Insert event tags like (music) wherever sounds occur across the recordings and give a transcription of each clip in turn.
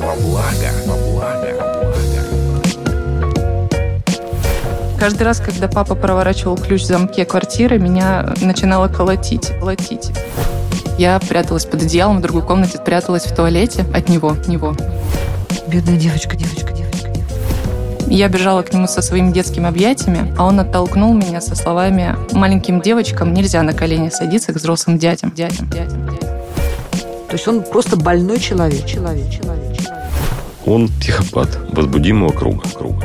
во благо, во благо. Каждый раз, когда папа проворачивал ключ в замке квартиры, меня начинало колотить, колотить. Я пряталась под одеялом, в другой комнате пряталась в туалете от него, него. Бедная девочка, девочка, девочка, девочка. Я бежала к нему со своими детскими объятиями, а он оттолкнул меня со словами «Маленьким девочкам нельзя на колени садиться к взрослым дядям, дядям, дядям, дядям». То есть он просто больной человек, человек, человек. Он психопат возбудимого круга. круга.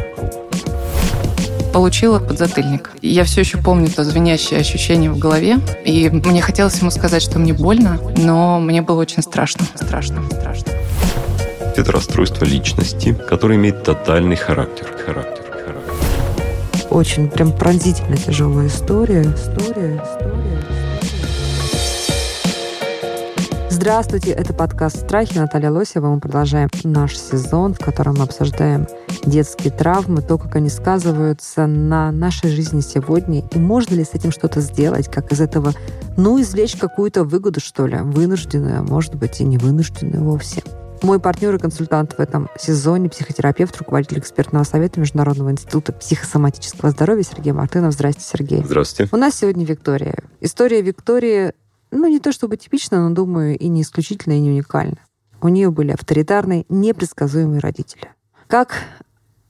Получила подзатыльник. Я все еще помню то звенящее ощущение в голове, и мне хотелось ему сказать, что мне больно, но мне было очень страшно, страшно, страшно. Это расстройство личности, которое имеет тотальный характер. характер, характер. Очень прям пронзительно тяжелая история. История, история. Здравствуйте, это подкаст «Страхи». Наталья Лосева. Мы продолжаем наш сезон, в котором мы обсуждаем детские травмы, то, как они сказываются на нашей жизни сегодня, и можно ли с этим что-то сделать, как из этого, ну, извлечь какую-то выгоду, что ли, вынужденную, а может быть, и не вынужденную вовсе. Мой партнер и консультант в этом сезоне, психотерапевт, руководитель экспертного совета Международного института психосоматического здоровья Сергей Мартынов. Здравствуйте, Сергей. Здравствуйте. У нас сегодня Виктория. История Виктории ну, не то чтобы типично, но, думаю, и не исключительно, и не уникально. У нее были авторитарные, непредсказуемые родители. Как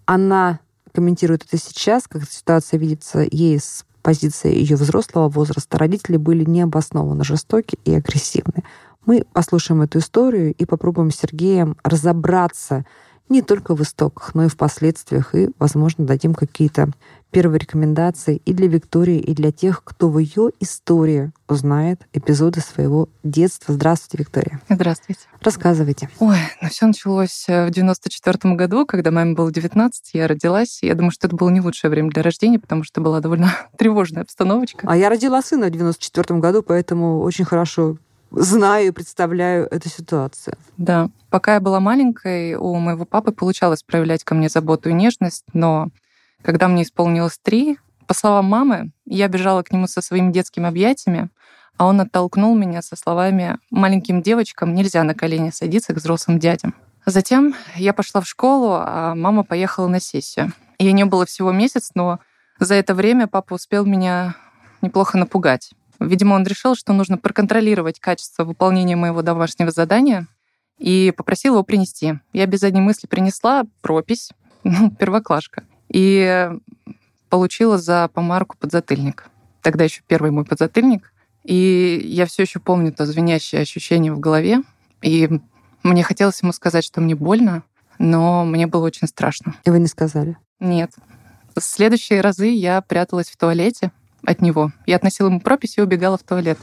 она комментирует это сейчас, как ситуация видится ей с позиции ее взрослого возраста, родители были необоснованно жестоки и агрессивны. Мы послушаем эту историю и попробуем с Сергеем разобраться не только в истоках, но и в последствиях, и, возможно, дадим какие-то первые рекомендации и для Виктории, и для тех, кто в ее истории узнает эпизоды своего детства. Здравствуйте, Виктория. Здравствуйте. Рассказывайте. Ой, ну все началось э, в 94 году, когда маме было 19, я родилась. Я думаю, что это было не лучшее время для рождения, потому что была довольно (laughs) тревожная обстановочка. А я родила сына в 94 году, поэтому очень хорошо знаю и представляю эту ситуацию. Да. Пока я была маленькой, у моего папы получалось проявлять ко мне заботу и нежность, но когда мне исполнилось три, по словам мамы, я бежала к нему со своими детскими объятиями, а он оттолкнул меня со словами «маленьким девочкам нельзя на колени садиться к взрослым дядям». Затем я пошла в школу, а мама поехала на сессию. Ей не было всего месяц, но за это время папа успел меня неплохо напугать. Видимо, он решил, что нужно проконтролировать качество выполнения моего домашнего задания и попросил его принести. Я без задней мысли принесла пропись, (laughs) ну, первоклашка и получила за помарку подзатыльник. Тогда еще первый мой подзатыльник. И я все еще помню то звенящее ощущение в голове. И мне хотелось ему сказать, что мне больно, но мне было очень страшно. И вы не сказали? Нет. В следующие разы я пряталась в туалете от него. Я относила ему пропись и убегала в туалет.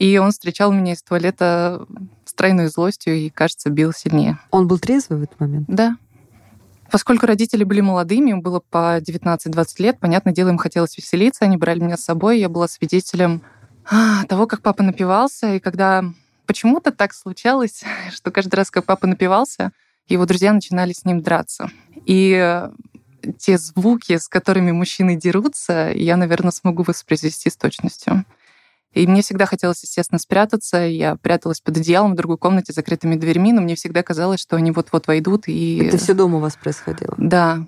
И он встречал меня из туалета с тройной злостью и, кажется, бил сильнее. Он был трезвый в этот момент? Да. Поскольку родители были молодыми, им было по 19-20 лет, понятное дело, им хотелось веселиться, они брали меня с собой, я была свидетелем а, того, как папа напивался, и когда почему-то так случалось, (laughs) что каждый раз, как папа напивался, его друзья начинали с ним драться. И те звуки, с которыми мужчины дерутся, я, наверное, смогу воспроизвести с точностью. И мне всегда хотелось, естественно, спрятаться. Я пряталась под одеялом в другой комнате с закрытыми дверьми, но мне всегда казалось, что они вот-вот войдут и... Это все дома у вас происходило? Да.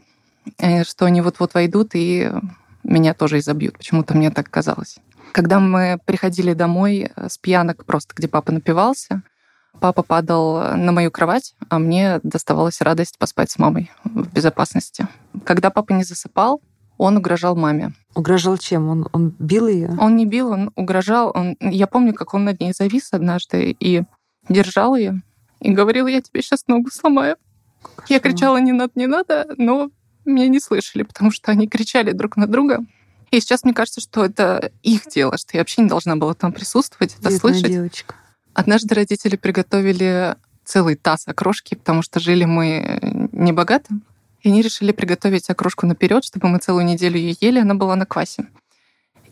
Э, что они вот-вот войдут и меня тоже изобьют. Почему-то мне так казалось. Когда мы приходили домой э, с пьянок, просто где папа напивался, папа падал на мою кровать, а мне доставалась радость поспать с мамой в безопасности. Когда папа не засыпал, он угрожал маме. Угрожал чем? Он, он бил ее? Он не бил, он угрожал. Он... Я помню, как он над ней завис однажды и держал ее и говорил, я тебе сейчас ногу сломаю. Кошмар. Я кричала, не надо, не надо, но меня не слышали, потому что они кричали друг на друга. И сейчас мне кажется, что это их дело, что я вообще не должна была там присутствовать, это Бедная слышать. девочка. Однажды родители приготовили целый таз окрошки, потому что жили мы не богато. И они решили приготовить окрошку наперед, чтобы мы целую неделю ее ели. Она была на квасе.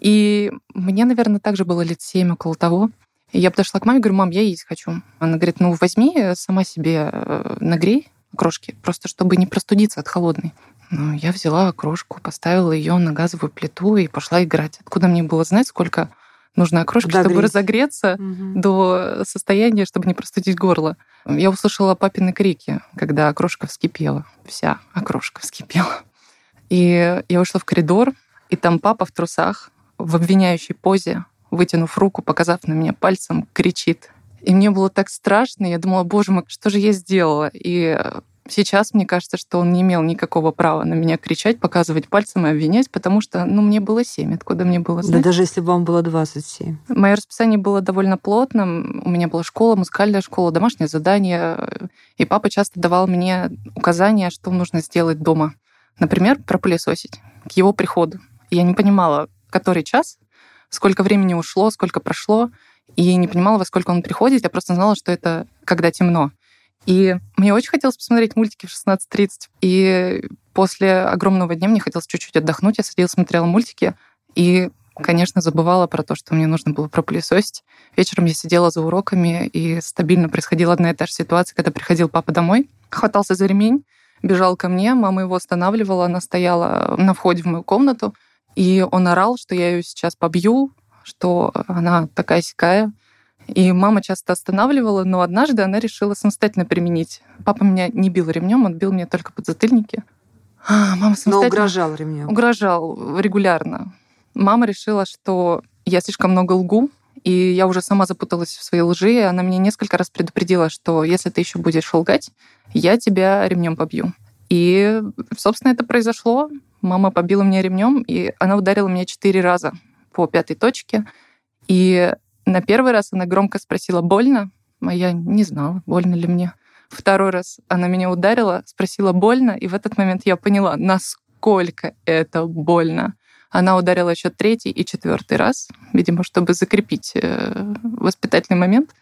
И мне, наверное, также было лет семь около того. И я подошла к маме, говорю, мам, я есть хочу. Она говорит, ну возьми сама себе э, нагрей окрошки, просто чтобы не простудиться от холодной. Ну, я взяла окрошку, поставила ее на газовую плиту и пошла играть. Откуда мне было знать, сколько нужно окрошку, чтобы разогреться Мгм. до состояния, чтобы не простудить горло. Я услышала папины крики, когда окрошка вскипела. Вся окрошка вскипела. И я вышла в коридор, и там папа в трусах, в обвиняющей позе, вытянув руку, показав на меня пальцем, кричит. И мне было так страшно, я думала, боже мой, что же я сделала? И сейчас мне кажется, что он не имел никакого права на меня кричать, показывать пальцем и обвинять, потому что, ну, мне было семь, откуда мне было Да знать? даже если бы вам было 27. Мое расписание было довольно плотным. У меня была школа, музыкальная школа, домашнее задание. И папа часто давал мне указания, что нужно сделать дома. Например, пропылесосить к его приходу. Я не понимала, который час, сколько времени ушло, сколько прошло. И не понимала, во сколько он приходит. Я просто знала, что это когда темно. И мне очень хотелось посмотреть мультики в 16.30. И после огромного дня мне хотелось чуть-чуть отдохнуть. Я сидела, смотрела мультики. И конечно, забывала про то, что мне нужно было пропылесосить. Вечером я сидела за уроками, и стабильно происходила одна и та же ситуация, когда приходил папа домой, хватался за ремень, бежал ко мне, мама его останавливала, она стояла на входе в мою комнату, и он орал, что я ее сейчас побью, что она такая сякая. И мама часто останавливала, но однажды она решила самостоятельно применить. Папа меня не бил ремнем, он бил меня только под затыльники. А, мама Но самостоятельно угрожал ремнем. угрожал регулярно. Мама решила, что я слишком много лгу, и я уже сама запуталась в своей лжи. и Она меня несколько раз предупредила, что если ты еще будешь лгать, я тебя ремнем побью. И, собственно, это произошло. Мама побила меня ремнем, и она ударила меня четыре раза по пятой точке. И на первый раз она громко спросила, больно? А я не знала, больно ли мне. Второй раз она меня ударила, спросила, больно? И в этот момент я поняла, насколько это больно. Она ударила еще третий и четвертый раз, видимо, чтобы закрепить э, воспитательный момент.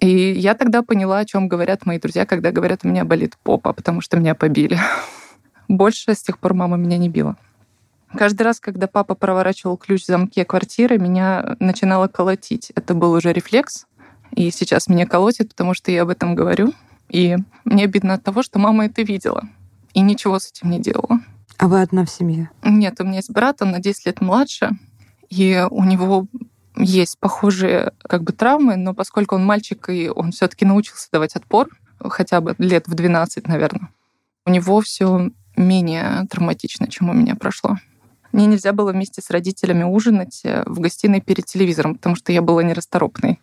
И я тогда поняла, о чем говорят мои друзья, когда говорят, у меня болит попа, потому что меня побили. (laughs) Больше с тех пор мама меня не била. Каждый раз, когда папа проворачивал ключ в замке квартиры, меня начинало колотить. Это был уже рефлекс, и сейчас меня колотит, потому что я об этом говорю. И мне обидно от того, что мама это видела и ничего с этим не делала. А вы одна в семье? Нет, у меня есть брат, он на 10 лет младше, и у него есть похожие как бы травмы, но поскольку он мальчик, и он все таки научился давать отпор, хотя бы лет в 12, наверное, у него все менее травматично, чем у меня прошло. Мне нельзя было вместе с родителями ужинать э, в гостиной перед телевизором, потому что я была нерасторопной.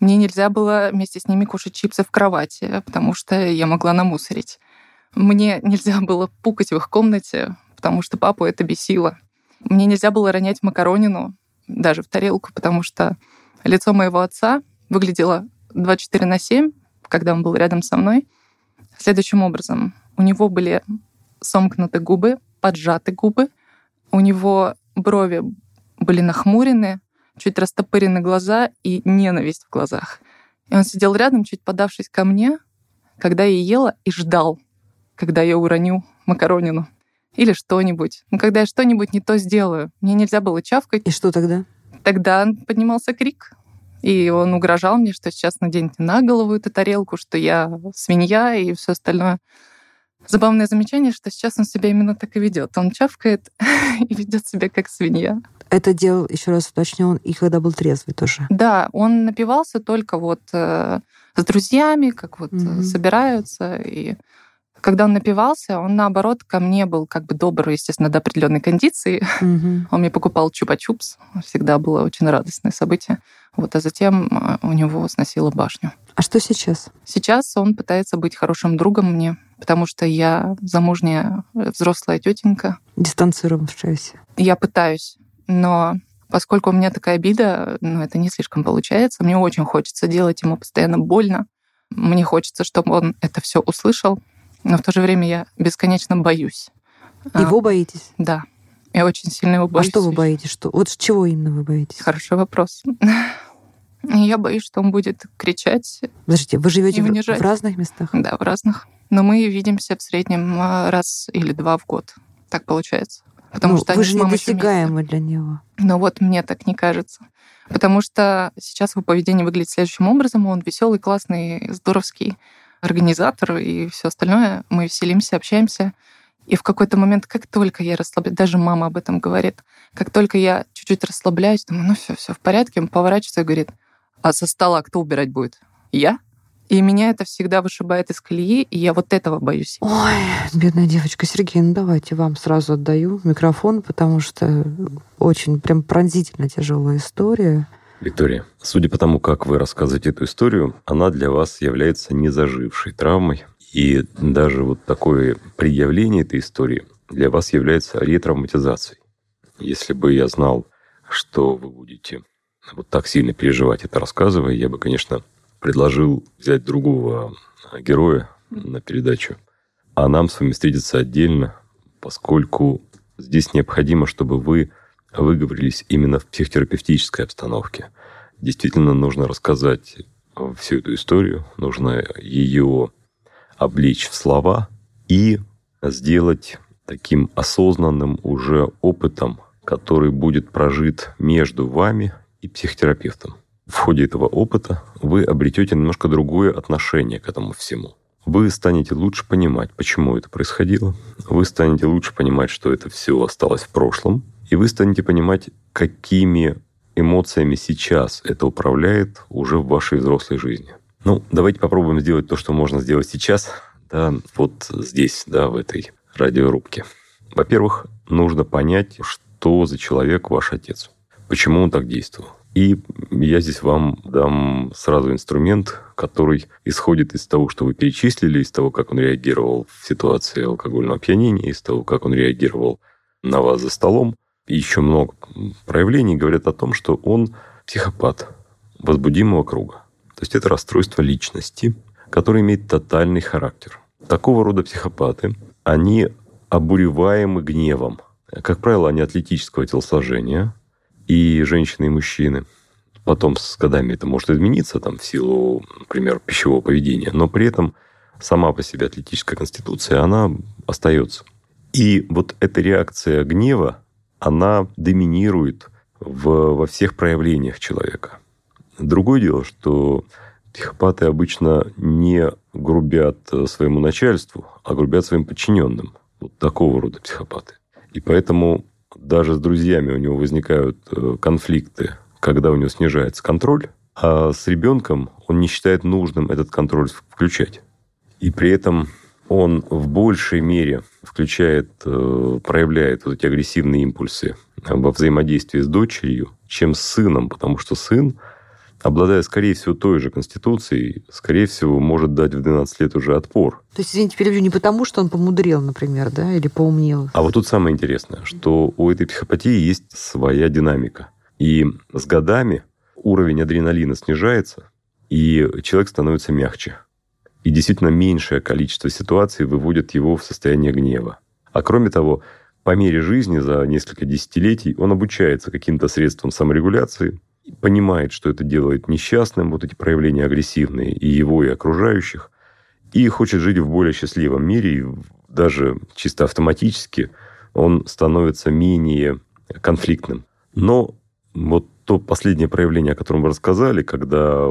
Мне нельзя было вместе с ними кушать чипсы в кровати, потому что я могла намусорить. Мне нельзя было пукать в их комнате, потому что папу это бесило. Мне нельзя было ронять макаронину даже в тарелку, потому что лицо моего отца выглядело 24 на 7, когда он был рядом со мной, следующим образом. У него были сомкнуты губы, поджаты губы, у него брови были нахмурены, чуть растопырены глаза и ненависть в глазах. И он сидел рядом, чуть подавшись ко мне, когда я ела, и ждал, когда я уроню макаронину или что-нибудь. Ну, когда я что-нибудь не то сделаю, мне нельзя было чавкать. И что тогда? Тогда поднимался крик, и он угрожал мне, что сейчас наденет на голову эту тарелку, что я свинья и все остальное. Забавное замечание, что сейчас он себя именно так и ведет. Он чавкает (laughs) и ведет себя как свинья. Это делал, еще раз уточню, он и когда был трезвый тоже. Да, он напивался только вот э, с друзьями, как вот Мгм. собираются. И когда он напивался, он наоборот ко мне был как бы добр, естественно, до определенной кондиции. Мгм. Он мне покупал чупа-чупс. Всегда было очень радостное событие. Вот, а затем э, у него сносило башню. А что сейчас? Сейчас он пытается быть хорошим другом мне, потому что я замужняя э, взрослая тетенька. Дистанцировавшаяся. Я пытаюсь, но поскольку у меня такая обида, ну, это не слишком получается. Мне очень хочется делать ему постоянно больно. Мне хочется, чтобы он это все услышал, но в то же время я бесконечно боюсь. А, Его боитесь? Да, я очень сильно его А боюсь. что вы боитесь? Что? Вот с чего именно вы боитесь? Хороший вопрос. (laughs) Я боюсь, что он будет кричать, Подождите, вы живете в, в разных местах? да, в разных. Но мы видимся в среднем а, раз или два в год. Так получается. Потому Ну, что вы же недосягаемы для него. Но вот мне так не кажется. Потому что сейчас его поведение выглядит следующим образом. Он веселый, классный, здоровский организатор и все остальное. Мы веселимся, общаемся. И в какой-то момент, как только я расслабляюсь, даже мама об этом говорит, как только я чуть чуть-чуть расслабляюсь, думаю, ну все, все в порядке. Он поворачивается и говорит, а со стола кто убирать будет? Я? И меня это всегда вышибает из колеи, и я вот этого боюсь. Ой, бедная девочка. Сергей, ну давайте вам сразу отдаю микрофон, потому что очень прям пронзительно тяжелая история. Виктория, судя по тому, как вы рассказываете эту историю, она для вас является незажившей травмой. И даже вот такое предъявление этой истории для вас является ретравматизацией. Если бы я знал, что вы будете вот так сильно переживать это рассказывая, я бы, конечно, предложил взять другого героя на передачу, а нам с вами встретиться отдельно, поскольку здесь необходимо, чтобы вы выговорились именно в психотерапевтической обстановке. Действительно нужно рассказать всю эту историю, нужно ее облечь в слова и сделать таким осознанным уже опытом, который будет прожит между вами и психотерапевтом. В ходе этого опыта вы обретете немножко другое отношение к этому всему. Вы станете лучше понимать, почему это происходило. Вы станете лучше понимать, что это все осталось в прошлом. И вы станете понимать, какими эмоциями сейчас это управляет уже в вашей взрослой жизни. Ну, давайте попробуем сделать то, что можно сделать сейчас, да, вот здесь, да, в этой радиорубке. Во-первых, нужно понять, что за человек ваш отец, почему он так действовал. И я здесь вам дам сразу инструмент, который исходит из того, что вы перечислили, из того, как он реагировал в ситуации алкогольного опьянения, из того, как он реагировал на вас за столом. И еще много проявлений говорят о том, что он психопат возбудимого круга. То есть это расстройство личности, которое имеет тотальный характер. Такого рода психопаты, они обуреваемы гневом. Как правило, они атлетического телосложения, и женщины, и мужчины. Потом с годами это может измениться там, в силу, например, пищевого поведения, но при этом сама по себе атлетическая конституция, она остается. И вот эта реакция гнева, она доминирует в, во всех проявлениях человека. Другое дело, что психопаты обычно не грубят своему начальству, а грубят своим подчиненным. Вот такого рода психопаты. И поэтому даже с друзьями у него возникают э, конфликты, когда у него снижается контроль, а с ребенком он не считает нужным этот контроль включать. И при этом он в большей мере включает, э, проявляет вот эти агрессивные импульсы во взаимодействии с дочерью, чем с сыном, потому что сын обладая, скорее всего, той же конституцией, скорее всего, может дать в 12 лет уже отпор. То есть, извините, перебью, не потому, что он помудрел, например, да, или поумнел. А вот тут самое интересное, что у этой психопатии есть своя динамика. И с годами уровень адреналина снижается, и человек становится мягче. И действительно меньшее количество ситуаций выводит его в состояние гнева. А кроме того, по мере жизни за несколько десятилетий он обучается каким-то средствам саморегуляции, понимает, что это делает несчастным, вот эти проявления агрессивные и его, и окружающих, и хочет жить в более счастливом мире, и даже чисто автоматически он становится менее конфликтным. Но вот то последнее проявление, о котором вы рассказали, когда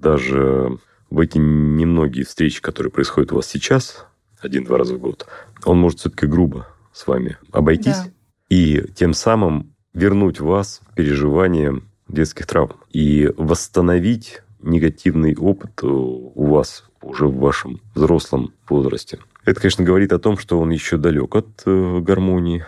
даже в эти немногие встречи, которые происходят у вас сейчас, один-два раза в год, он может все-таки грубо с вами обойтись да. и тем самым вернуть вас в переживание детских травм и восстановить негативный опыт у вас уже в вашем взрослом возрасте. Это, конечно, говорит о том, что он еще далек от э, гармонии.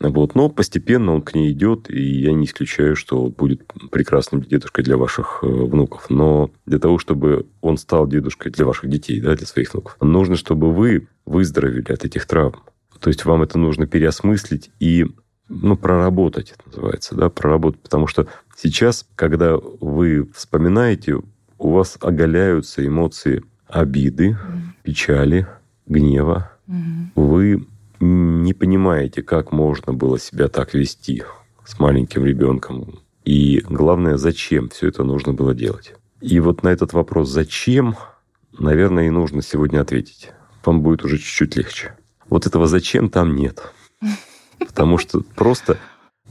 Вот. Но постепенно он к ней идет, и я не исключаю, что будет прекрасным дедушкой для ваших э, внуков. Но для того, чтобы он стал дедушкой для ваших детей, да, для своих внуков, нужно, чтобы вы выздоровели от этих травм. То есть вам это нужно переосмыслить и ну, проработать, это называется, да, проработать. Потому что сейчас, когда вы вспоминаете, у вас оголяются эмоции обиды, mm. печали, гнева. Mm. Вы не понимаете, как можно было себя так вести с маленьким ребенком. И главное, зачем все это нужно было делать. И вот на этот вопрос «зачем?» наверное, и нужно сегодня ответить. Вам будет уже чуть-чуть легче. Вот этого «зачем» там нет. (laughs) Потому что просто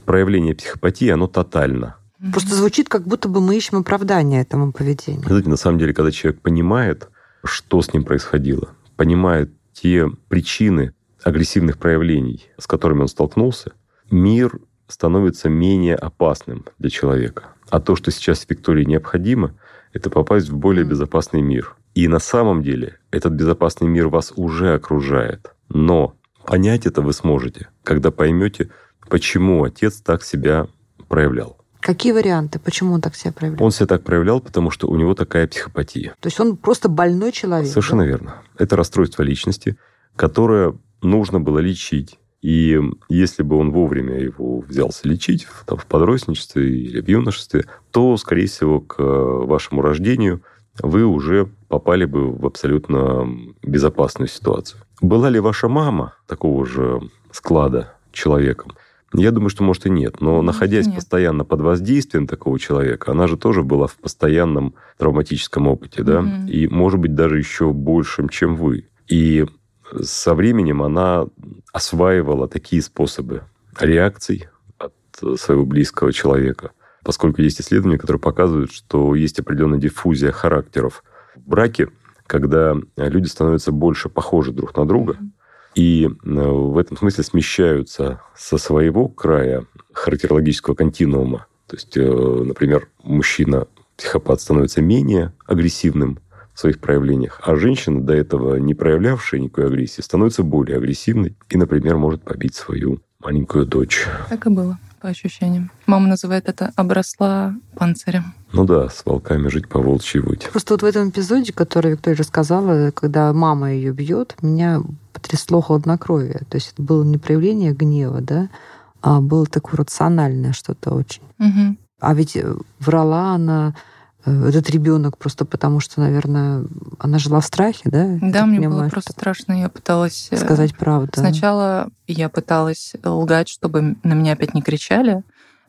проявление психопатии, оно тотально. Просто звучит, как будто бы мы ищем оправдание этому поведению. Знаете, на самом деле, когда человек понимает, что с ним происходило, понимает те причины агрессивных проявлений, с которыми он столкнулся, мир становится менее опасным для человека. А то, что сейчас Виктории необходимо, это попасть в более безопасный мир. И на самом деле этот безопасный мир вас уже окружает. Но понять это вы сможете, когда поймете, почему отец так себя проявлял. Какие варианты? Почему он так себя проявлял? Он себя так проявлял, потому что у него такая психопатия. То есть он просто больной человек. Совершенно да? верно. Это расстройство личности, которое нужно было лечить. И если бы он вовремя его взялся лечить там, в подростничестве или в юношестве, то, скорее всего, к вашему рождению вы уже попали бы в абсолютно безопасную ситуацию. Была ли ваша мама такого же склада человеком? Я думаю, что, может, и нет. Но находясь нет. постоянно под воздействием такого человека, она же тоже была в постоянном травматическом опыте, да? Мгм. И, может быть, даже еще большим, чем вы. И со временем она осваивала такие способы реакций от своего близкого человека. Поскольку есть исследования, которые показывают, что есть определенная диффузия характеров в браке, когда люди становятся больше похожи друг на друга, и э, в этом смысле смещаются со своего края характерологического континуума. То есть, э, например, мужчина, психопат, становится менее агрессивным в своих проявлениях, а женщина, до этого не проявлявшая никакой агрессии, становится более агрессивной и, например, может побить свою маленькую дочь. Так и было, по ощущениям. Мама называет это «обросла панцирем». Ну да, с волками жить по волчьи выть. Просто вот в этом эпизоде, который Виктория рассказала, когда мама ее бьет, меня потрясло хладнокровие. То есть это было не проявление гнева, да, а было такое рациональное что-то очень. Мгм. А ведь врала она, этот ребенок просто потому, что, наверное, она жила в страхе, да? Да, мне было просто страшно. Я пыталась... э, сказать правду. Сначала я пыталась лгать, чтобы на меня опять не кричали,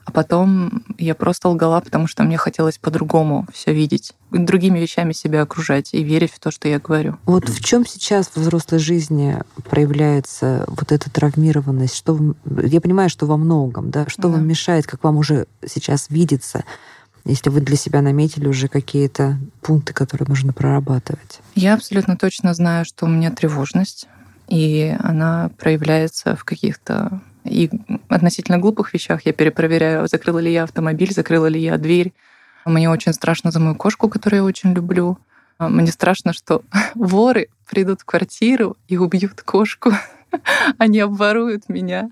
а потом я просто лгала, потому что мне хотелось по-другому все видеть, другими вещами себя окружать и верить в то, что я говорю. Вот в чем сейчас в взрослой жизни проявляется вот эта травмированность? Что я понимаю, что во многом, да? Что Да. вам мешает, как вам уже сейчас видится, если вы для себя наметили уже какие-то пункты, которые нужно прорабатывать? Я абсолютно точно знаю, что у меня тревожность, и она проявляется в каких-то и относительно глупых вещах. Я перепроверяю, закрыла ли я автомобиль, закрыла ли я дверь. Мне очень страшно за мою кошку, которую я очень люблю. А Мне страшно, что (laughs) воры придут в квартиру и убьют кошку. (laughs) Они обворуют меня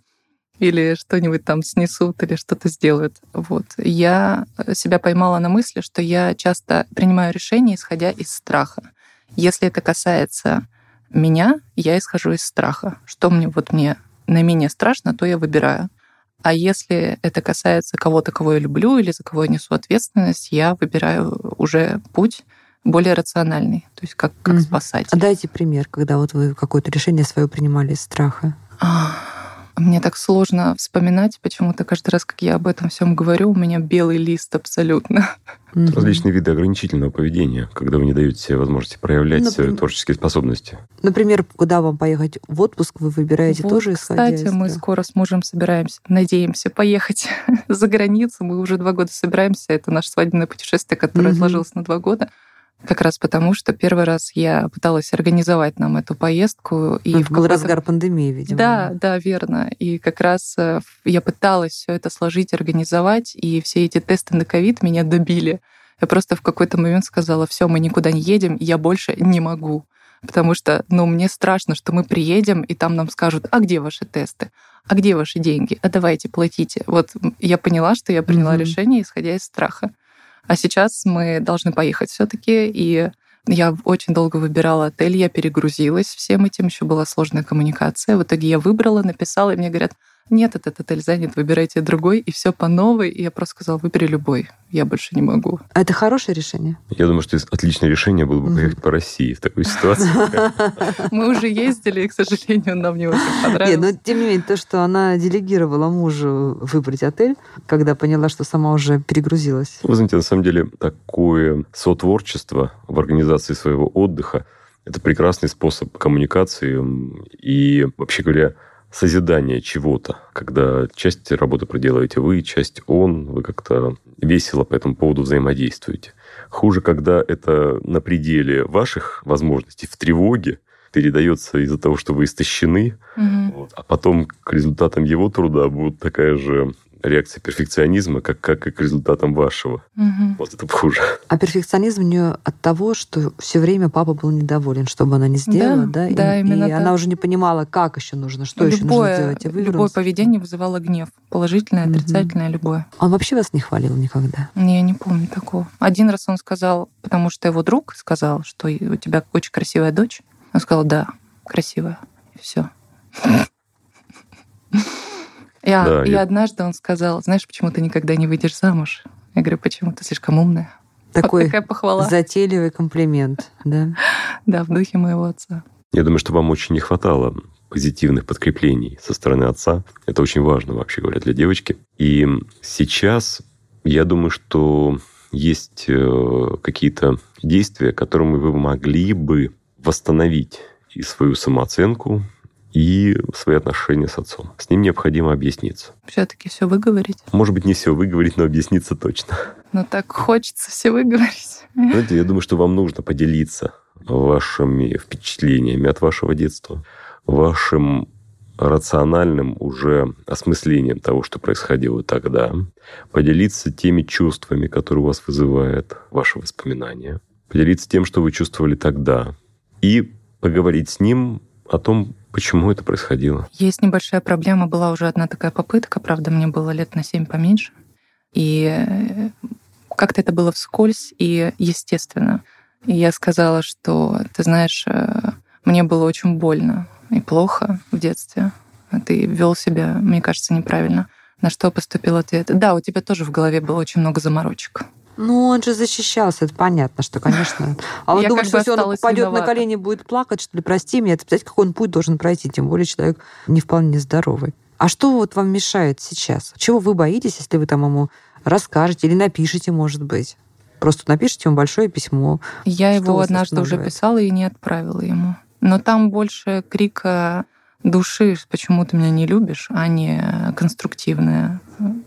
или что-нибудь там снесут, или что-то сделают. Вот. Я себя поймала на мысли, что я часто принимаю решения, исходя из страха. Если это касается меня, я исхожу из страха. Что мне вот мне наименее страшно, то я выбираю. А если это касается кого-то, кого я люблю или за кого я несу ответственность, я выбираю уже путь более рациональный, то есть как, как Мгм. спасать. А дайте пример, когда вот вы какое-то решение свое принимали из страха. Мне так сложно вспоминать, почему-то каждый раз, как я об этом всем говорю, у меня белый лист абсолютно. Мгм. Различные виды ограничительного поведения, когда вы не даете себе возможности проявлять свои например- творческие способности. Например, куда вам поехать в отпуск, вы выбираете Вот, тоже исходя Кстати, из мы скоро с мужем собираемся, надеемся поехать (laughs) за границу. Мы уже два года собираемся. Это наше свадебное путешествие, которое Мгм. отложилось на два года. Как раз потому, что первый раз я пыталась организовать нам эту поездку. И в это был разгар пандемии, видимо. Да, да, верно. И как раз э, я пыталась все это сложить, организовать, и все эти тесты на ковид меня добили. Я просто в какой-то момент сказала, все, мы никуда не едем, я больше не могу. Потому что, ну, мне страшно, что мы приедем, и там нам скажут, а где ваши тесты? А где ваши деньги? А давайте, платите. Вот я поняла, что я приняла Мгм. решение, исходя из страха. А сейчас мы должны поехать все-таки, и я очень долго выбирала отель, я перегрузилась всем этим, еще была сложная коммуникация. В итоге я выбрала, написала, и мне говорят, нет, этот отель занят, выбирайте другой, и все по новой. И я просто сказала, выбери любой, я больше не могу. А это хорошее решение? Я думаю, что отличное решение было бы поехать по России в такой ситуации. (laughs) Мы уже ездили, и, к сожалению, нам не очень Нет, понравилось. но тем не менее, то, что она делегировала мужу выбрать отель, когда поняла, что сама уже перегрузилась. Вы знаете, на самом деле такое сотворчество в организации своего отдыха – это прекрасный способ коммуникации и, вообще говоря, созидания чего-то, когда часть работы проделаете вы, часть он, вы как-то весело по этому поводу взаимодействуете. Хуже, когда это на пределе ваших возможностей, в тревоге, передается из-за того, что вы истощены, Мгм. вот. А потом к результатам его труда будет такая же реакция перфекционизма, как, как и к результатам вашего. Мгм. Вот это хуже. А перфекционизм у нее от того, что все время папа был недоволен, что бы она ни сделала, Да, да? да, и, именно и так. она уже не понимала, как еще нужно, что еще нужно любое, сделать. И любое поведение вызывало гнев. Положительное, Мгм. отрицательное, любое. Он вообще вас не хвалил никогда. Не, Я не помню такого. Один раз он сказал, потому что его друг сказал, что у тебя очень красивая дочь. Он сказал, да, красивая. И все. И, а- Да, и я- однажды он сказал, знаешь, почему ты никогда не выйдешь замуж? Я говорю, почему ты слишком умная. Вот Такой такая похвала. затейливый комплимент, да? (laughs) Да, в духе моего отца. Я думаю, что вам очень не хватало позитивных подкреплений со стороны отца. Это очень важно, вообще говоря, для девочки. И сейчас я думаю, что есть э, какие-то действия, которыми вы могли бы восстановить и свою самооценку, и свои отношения с отцом. С ним необходимо объясниться. Все-таки все выговорить. Может быть, не все выговорить, но объясниться точно. Но так хочется все выговорить. Знаете, я думаю, что вам нужно поделиться вашими впечатлениями от вашего детства, вашим рациональным уже осмыслением того, что происходило тогда, поделиться теми чувствами, которые у вас вызывают ваши воспоминания, поделиться тем, что вы чувствовали тогда, и поговорить с ним о том, почему это происходило. Есть небольшая проблема. Была уже одна такая попытка. Правда, мне было лет на семь поменьше. И э, как-то это было вскользь и естественно. И я сказала, что, ты знаешь, э, мне было очень больно и плохо в детстве. Ты вел себя, мне кажется, неправильно. На что поступил ответ? Да, у тебя тоже в голове было очень много заморочек. Ну, он же защищался, это понятно, что, конечно. (laughs) А он Я думает, как что бы если он упадет на колени и будет плакать, что ли, прости меня, это представляете, какой он путь должен пройти, тем более человек не вполне здоровый. А что вот вам мешает сейчас? Чего вы боитесь, если вы там ему расскажете или напишите, может быть? Просто напишите ему большое письмо. Я Что его однажды уже писала и не отправила ему. Но там больше крика души, почему ты меня не любишь, а не конструктивное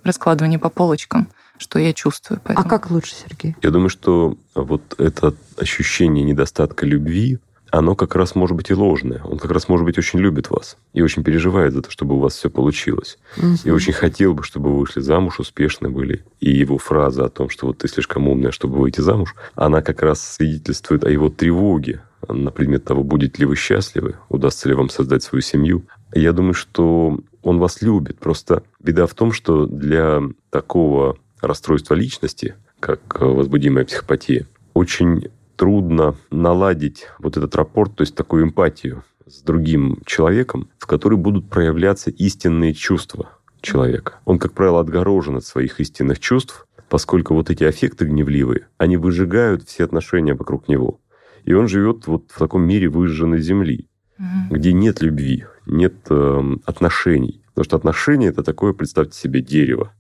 раскладывание по полочкам, что я чувствую. А Поэтому. как лучше, Сергей? Я думаю, что вот это ощущение недостатка любви, оно как раз может быть и ложное. Он как раз, может быть, очень любит вас и очень переживает за то, чтобы у вас все получилось. И Мгм. очень хотел бы, чтобы вы вышли замуж, успешны были. И его фраза о том, что вот ты слишком умная, чтобы выйти замуж, она как раз свидетельствует о его тревоге на предмет того, будете ли вы счастливы, удастся ли вам создать свою семью. Я думаю, что он вас любит. Просто беда в том, что для такого расстройства личности, как э, возбудимая психопатия, очень трудно наладить вот этот рапорт, то есть такую эмпатию с другим человеком, в которой будут проявляться истинные чувства человека. Он, как правило, отгорожен от своих истинных чувств, поскольку вот эти аффекты гневливые, они выжигают все отношения вокруг него. И он живет вот в таком мире выжженной земли, Мгм. где нет любви, нет эм, отношений. Потому что отношения это такое, представьте себе, дерево,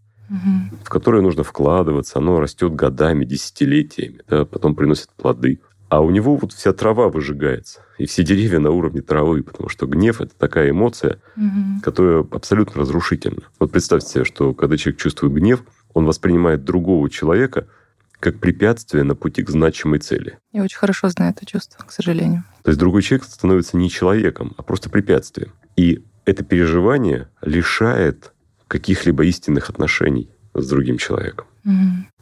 В которое нужно вкладываться, оно растет годами, десятилетиями, да, потом приносит плоды. А у него вот вся трава выжигается, и все деревья на уровне травы, потому что гнев – это такая эмоция, Мгм. которая абсолютно разрушительна. Вот представьте себе, что когда человек чувствует гнев, он воспринимает другого человека как препятствие на пути к значимой цели. Я очень хорошо знаю это чувство, к сожалению. То есть другой человек становится не человеком, а просто препятствием. И это переживание лишает каких-либо истинных отношений с другим человеком.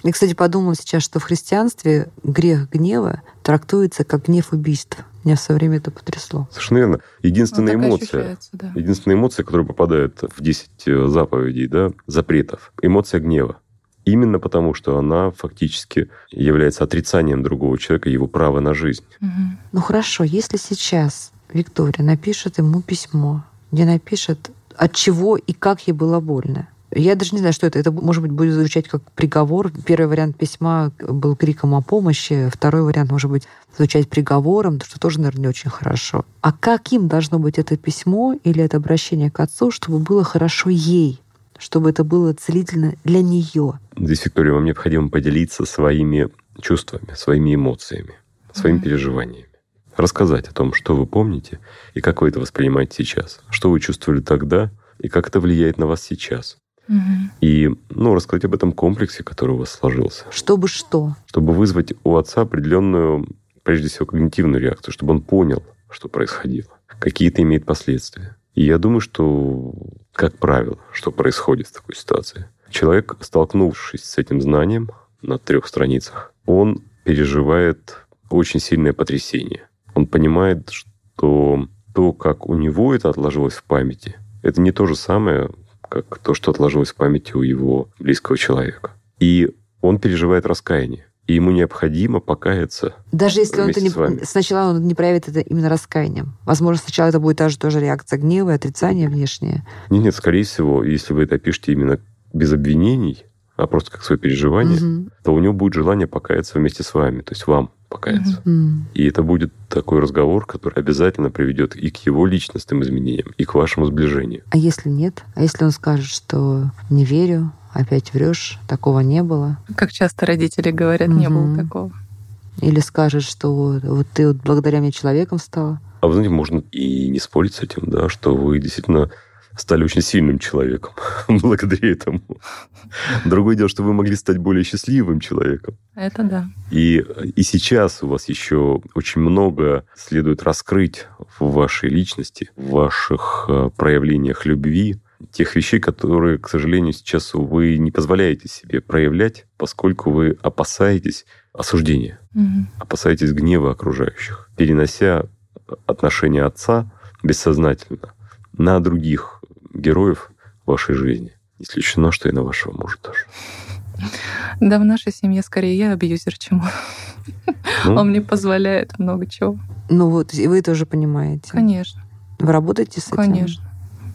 Я, кстати, подумала сейчас, что в христианстве грех гнева трактуется как гнев убийства. Меня в свое время это потрясло. Совершенно верно. Единственная Ну, так и эмоция, да. единственная эмоция, которая попадает в 10 заповедей, да, запретов, эмоция гнева. Именно потому, что она фактически является отрицанием другого человека, его права на жизнь. Мгм. Ну хорошо, если сейчас Виктория напишет ему письмо, где напишет, от чего и как ей было больно. Я даже не знаю, что это. Это, может быть, будет звучать как приговор. Первый вариант письма был криком о помощи, второй вариант, может быть, звучать приговором, что тоже, наверное, не очень хорошо. А каким должно быть это письмо или это обращение к отцу, чтобы было хорошо ей, чтобы это было целительно для нее? Здесь, Виктория, вам необходимо поделиться своими чувствами, своими эмоциями, своими Мгм. переживаниями. Рассказать о том, что вы помните и как вы это воспринимаете сейчас. Что вы чувствовали тогда и как это влияет на вас сейчас. И ну, рассказать об этом комплексе, который у вас сложился. Чтобы что? Чтобы вызвать у отца определенную, прежде всего, когнитивную реакцию, чтобы он понял, что происходило, какие это имеет последствия. И я думаю, что, как правило, что происходит в такой ситуации, Человек, столкнувшись с этим знанием на трех страницах, он переживает очень сильное потрясение. Он понимает, что то, как у него это отложилось в памяти, это не то же самое, как то, что отложилось в памяти у его близкого человека. И он переживает раскаяние. И ему необходимо покаяться. Даже если он это не, сначала он не проявит это именно раскаянием. Возможно, сначала это будет даже тоже реакция гнева, отрицания внешнее. Нет, нет, скорее всего, если вы это пишете именно без обвинений, а просто как свое переживание, угу. то у него будет желание покаяться вместе с вами, то есть вам покаяться. Угу. И это будет такой разговор, который обязательно приведет и к его личностным изменениям, и к вашему сближению. А если нет? А если он скажет, что не верю, опять врешь, такого не было? Как часто родители говорят, угу. не было такого. Или скажет, что вот ты вот благодаря мне человеком стала. А вы знаете, можно и не спорить с этим, да, что вы действительно стали очень сильным человеком (laughs) благодаря этому. Другое дело, что вы могли стать более счастливым человеком. Это да. И, и сейчас у вас еще очень много следует раскрыть в вашей личности, в ваших э, проявлениях любви, тех вещей, которые, к сожалению, сейчас вы не позволяете себе проявлять, поскольку вы опасаетесь осуждения, угу. опасаетесь гнева окружающих, перенося отношения отца бессознательно на других героев вашей жизни. Не исключено, что и на вашего мужа тоже. Да, в нашей семье скорее я абьюзер, чем он. Ну, он мне позволяет много чего. Ну вот, и вы тоже понимаете. Конечно. Вы работаете с этим? Конечно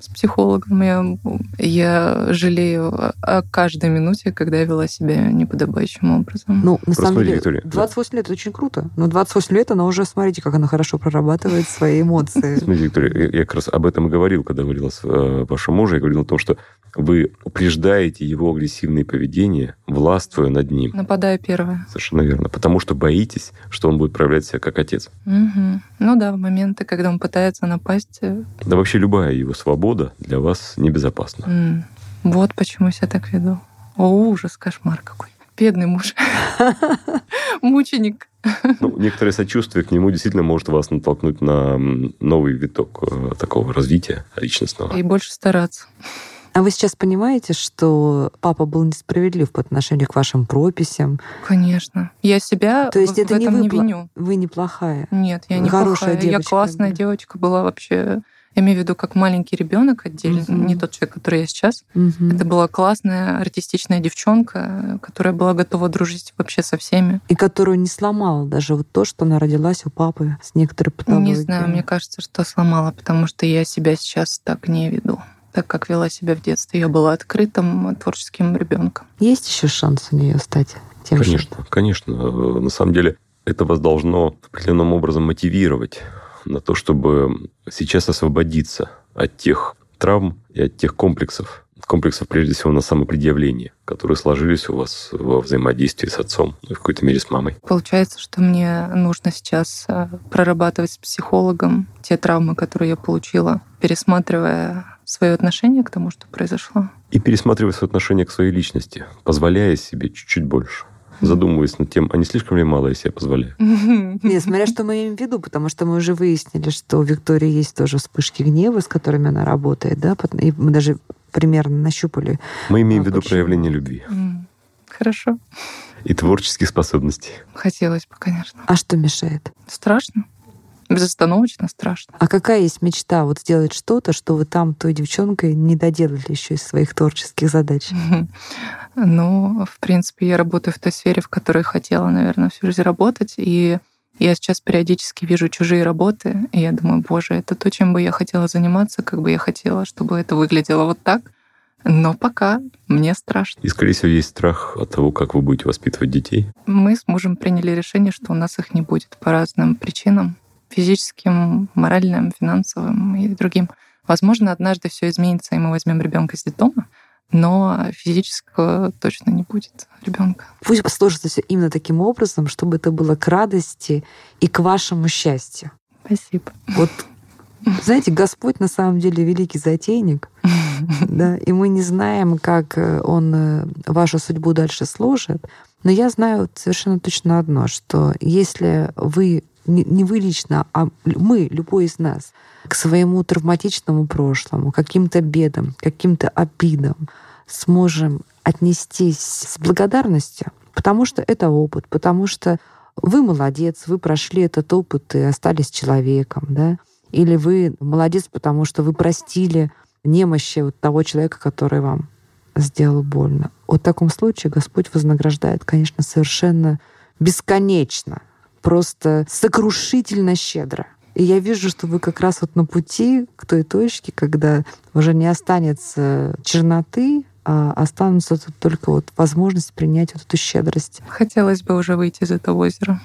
с психологом. Я, я жалею о каждой минуте, когда я вела себя неподобающим образом. Ну, на самом деле, Виктория, 28 да. лет — это очень круто. Но 28 лет она уже, смотрите, как она хорошо прорабатывает свои (laughs) эмоции. Смотрите, Виктория, я как раз об этом и говорил, когда говорил с э, вашим мужем. Я говорил о том, что вы упреждаете его агрессивное поведение, властвуя над ним. Нападая первое. Совершенно верно. Потому что боитесь, что он будет проявлять себя как отец. Угу. Ну да, в моменты, когда он пытается напасть. Э, да вообще любая его свобода для вас небезопасна. Mm. Вот почему я себя так веду. О, ужас, кошмар какой. Бедный муж. (laughs) Мученик. Ну, некоторое сочувствие к нему действительно может вас натолкнуть на новый виток э, такого развития личностного. И больше стараться. А вы сейчас понимаете, что папа был несправедлив по отношению к вашим прописям? Конечно. Я себя То есть в, это в не этом вы, не виню. Вы неплохая. Нет, я не Хорошая плохая. Девочка. Я классная девочка была вообще. Я имею в виду как маленький ребенок отдельно, угу. не тот человек, который я сейчас. Угу. Это была классная артистичная девчонка, которая была готова дружить вообще со всеми. И которую не сломала даже вот то, что она родилась у папы с некоторой патологией. Не знаю, мне кажется, что сломала, потому что я себя сейчас так не веду так как вела себя в детстве. Я была открытым творческим ребенком. Есть еще шанс у нее стать тем Конечно, же? конечно. На самом деле это вас должно определенным образом мотивировать на то, чтобы сейчас освободиться от тех травм и от тех комплексов, комплексов, прежде всего, на самопредъявление, которые сложились у вас во взаимодействии с отцом, ну, в какой-то мере с мамой. Получается, что мне нужно сейчас э, прорабатывать с психологом те травмы, которые я получила, пересматривая свое отношение к тому, что произошло. И пересматривая свое отношение к своей личности, позволяя себе чуть-чуть больше задумываясь над тем, а не слишком ли мало я себе позволяю? Нет, смотря что мы имеем в виду, потому что мы уже выяснили, что у Виктории есть тоже вспышки гнева, с которыми она работает, да, и мы даже примерно нащупали. Мы имеем в виду проявление любви. Хорошо. И творческих способностей. Хотелось бы, конечно. А что мешает? Страшно. Безостановочно страшно. А какая есть мечта? Вот сделать что-то, что вы там той девчонкой не доделали еще из своих творческих задач? Ну, в принципе, я работаю в той сфере, в которой хотела, наверное, всю жизнь работать. И я сейчас периодически вижу чужие работы, и я думаю, боже, это то, чем бы я хотела заниматься, как бы я хотела, чтобы это выглядело вот так. Но пока мне страшно. И, скорее всего, есть страх от того, как вы будете воспитывать детей. Мы с мужем приняли решение, что у нас их не будет по разным причинам. Физическим, моральным, финансовым и другим. Возможно, однажды все изменится, и мы возьмем ребенка из детдома, но физического точно не будет ребенка. Пусть сложится все именно таким образом, чтобы это было к радости и к вашему счастью. Спасибо. Вот знаете, Господь на самом деле великий затейник, (laughs) да, и мы не знаем, как э, Он э, вашу судьбу дальше сложит. Но я знаю совершенно точно одно, что если вы, не вы лично, а мы, любой из нас, к своему травматичному прошлому, каким-то бедам, каким-то обидам, сможем отнестись с благодарностью, потому что это опыт, потому что вы молодец, вы прошли этот опыт и остались человеком, да, или вы молодец, потому что вы простили немощи вот того человека, который вам сделал больно. Вот в таком случае Господь вознаграждает, конечно, совершенно бесконечно, просто сокрушительно щедро. И я вижу, что вы как раз вот на пути к той точке, когда уже не останется черноты, а останутся тут только вот возможность принять вот эту щедрость. Хотелось бы уже выйти из этого озера.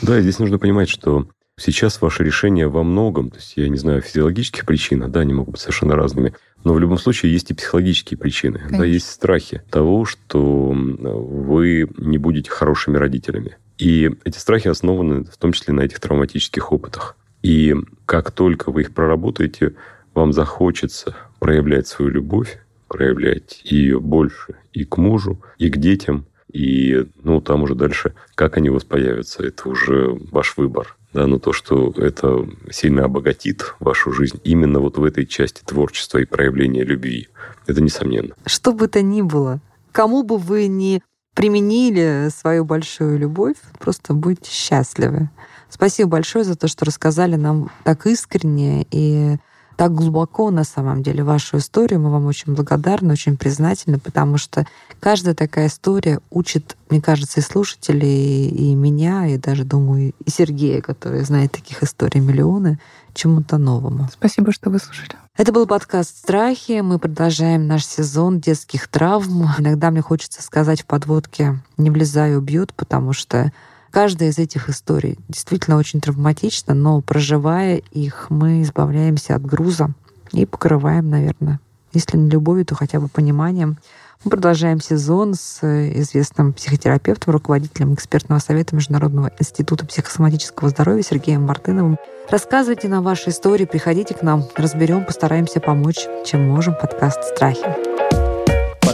Да, и здесь нужно понимать, что сейчас ваше решение во многом, то есть я не знаю физиологических причин, да, они могут быть совершенно разными, но в любом случае есть и психологические причины. Конечно. Да, есть страхи того, что вы не будете хорошими родителями. И эти страхи основаны в том числе на этих травматических опытах. И как только вы их проработаете, вам захочется проявлять свою любовь, проявлять ее больше и к мужу, и к детям, и ну там уже дальше, как они у вас появятся, это уже ваш выбор. Да, но то, что это сильно обогатит вашу жизнь именно вот в этой части творчества и проявления любви, это несомненно. Что бы то ни было, кому бы вы ни применили свою большую любовь, просто будьте счастливы. Спасибо большое за то, что рассказали нам так искренне и так глубоко на самом деле вашу историю. Мы вам очень благодарны, очень признательны, потому что каждая такая история учит, мне кажется, и слушателей, и меня, и даже, думаю, и Сергея, который знает таких историй миллионы, чему-то новому. Спасибо, что выслушали. Это был подкаст «Страхи». Мы продолжаем наш сезон детских травм. Иногда мне хочется сказать в подводке «не влезай, убьют», потому что Каждая из этих историй действительно очень травматична, но проживая их, мы избавляемся от груза и покрываем, наверное, если не любовью, то хотя бы пониманием. Мы продолжаем сезон с известным психотерапевтом, руководителем экспертного совета Международного института психосоматического здоровья Сергеем Мартыновым. Рассказывайте нам ваши истории, приходите к нам, разберем, постараемся помочь, чем можем. Подкаст «Страхи».